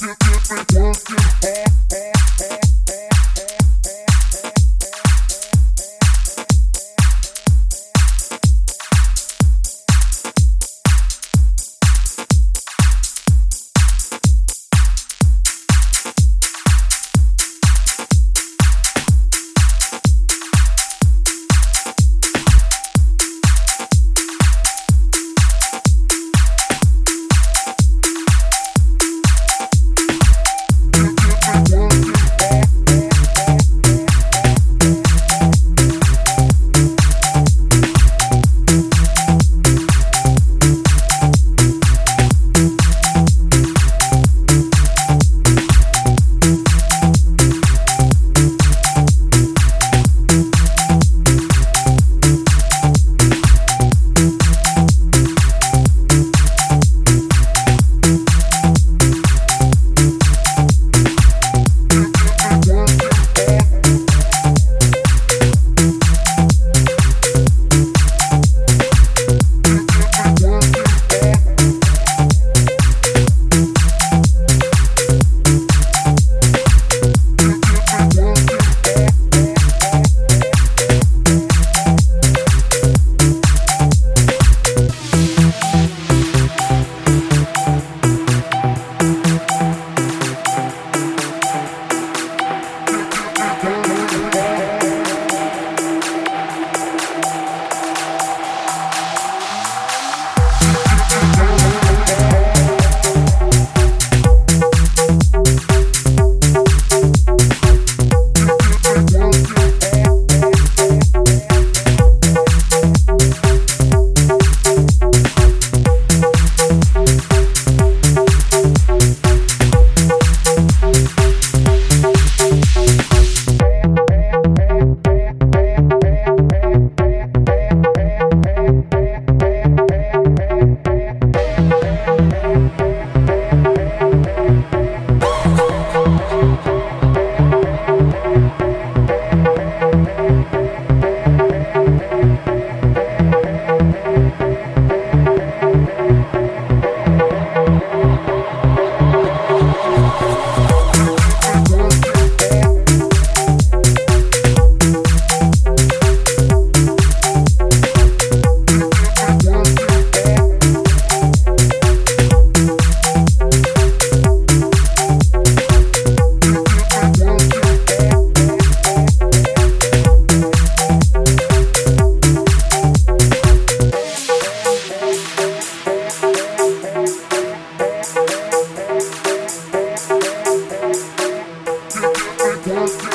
get, get me working hard. Yeah.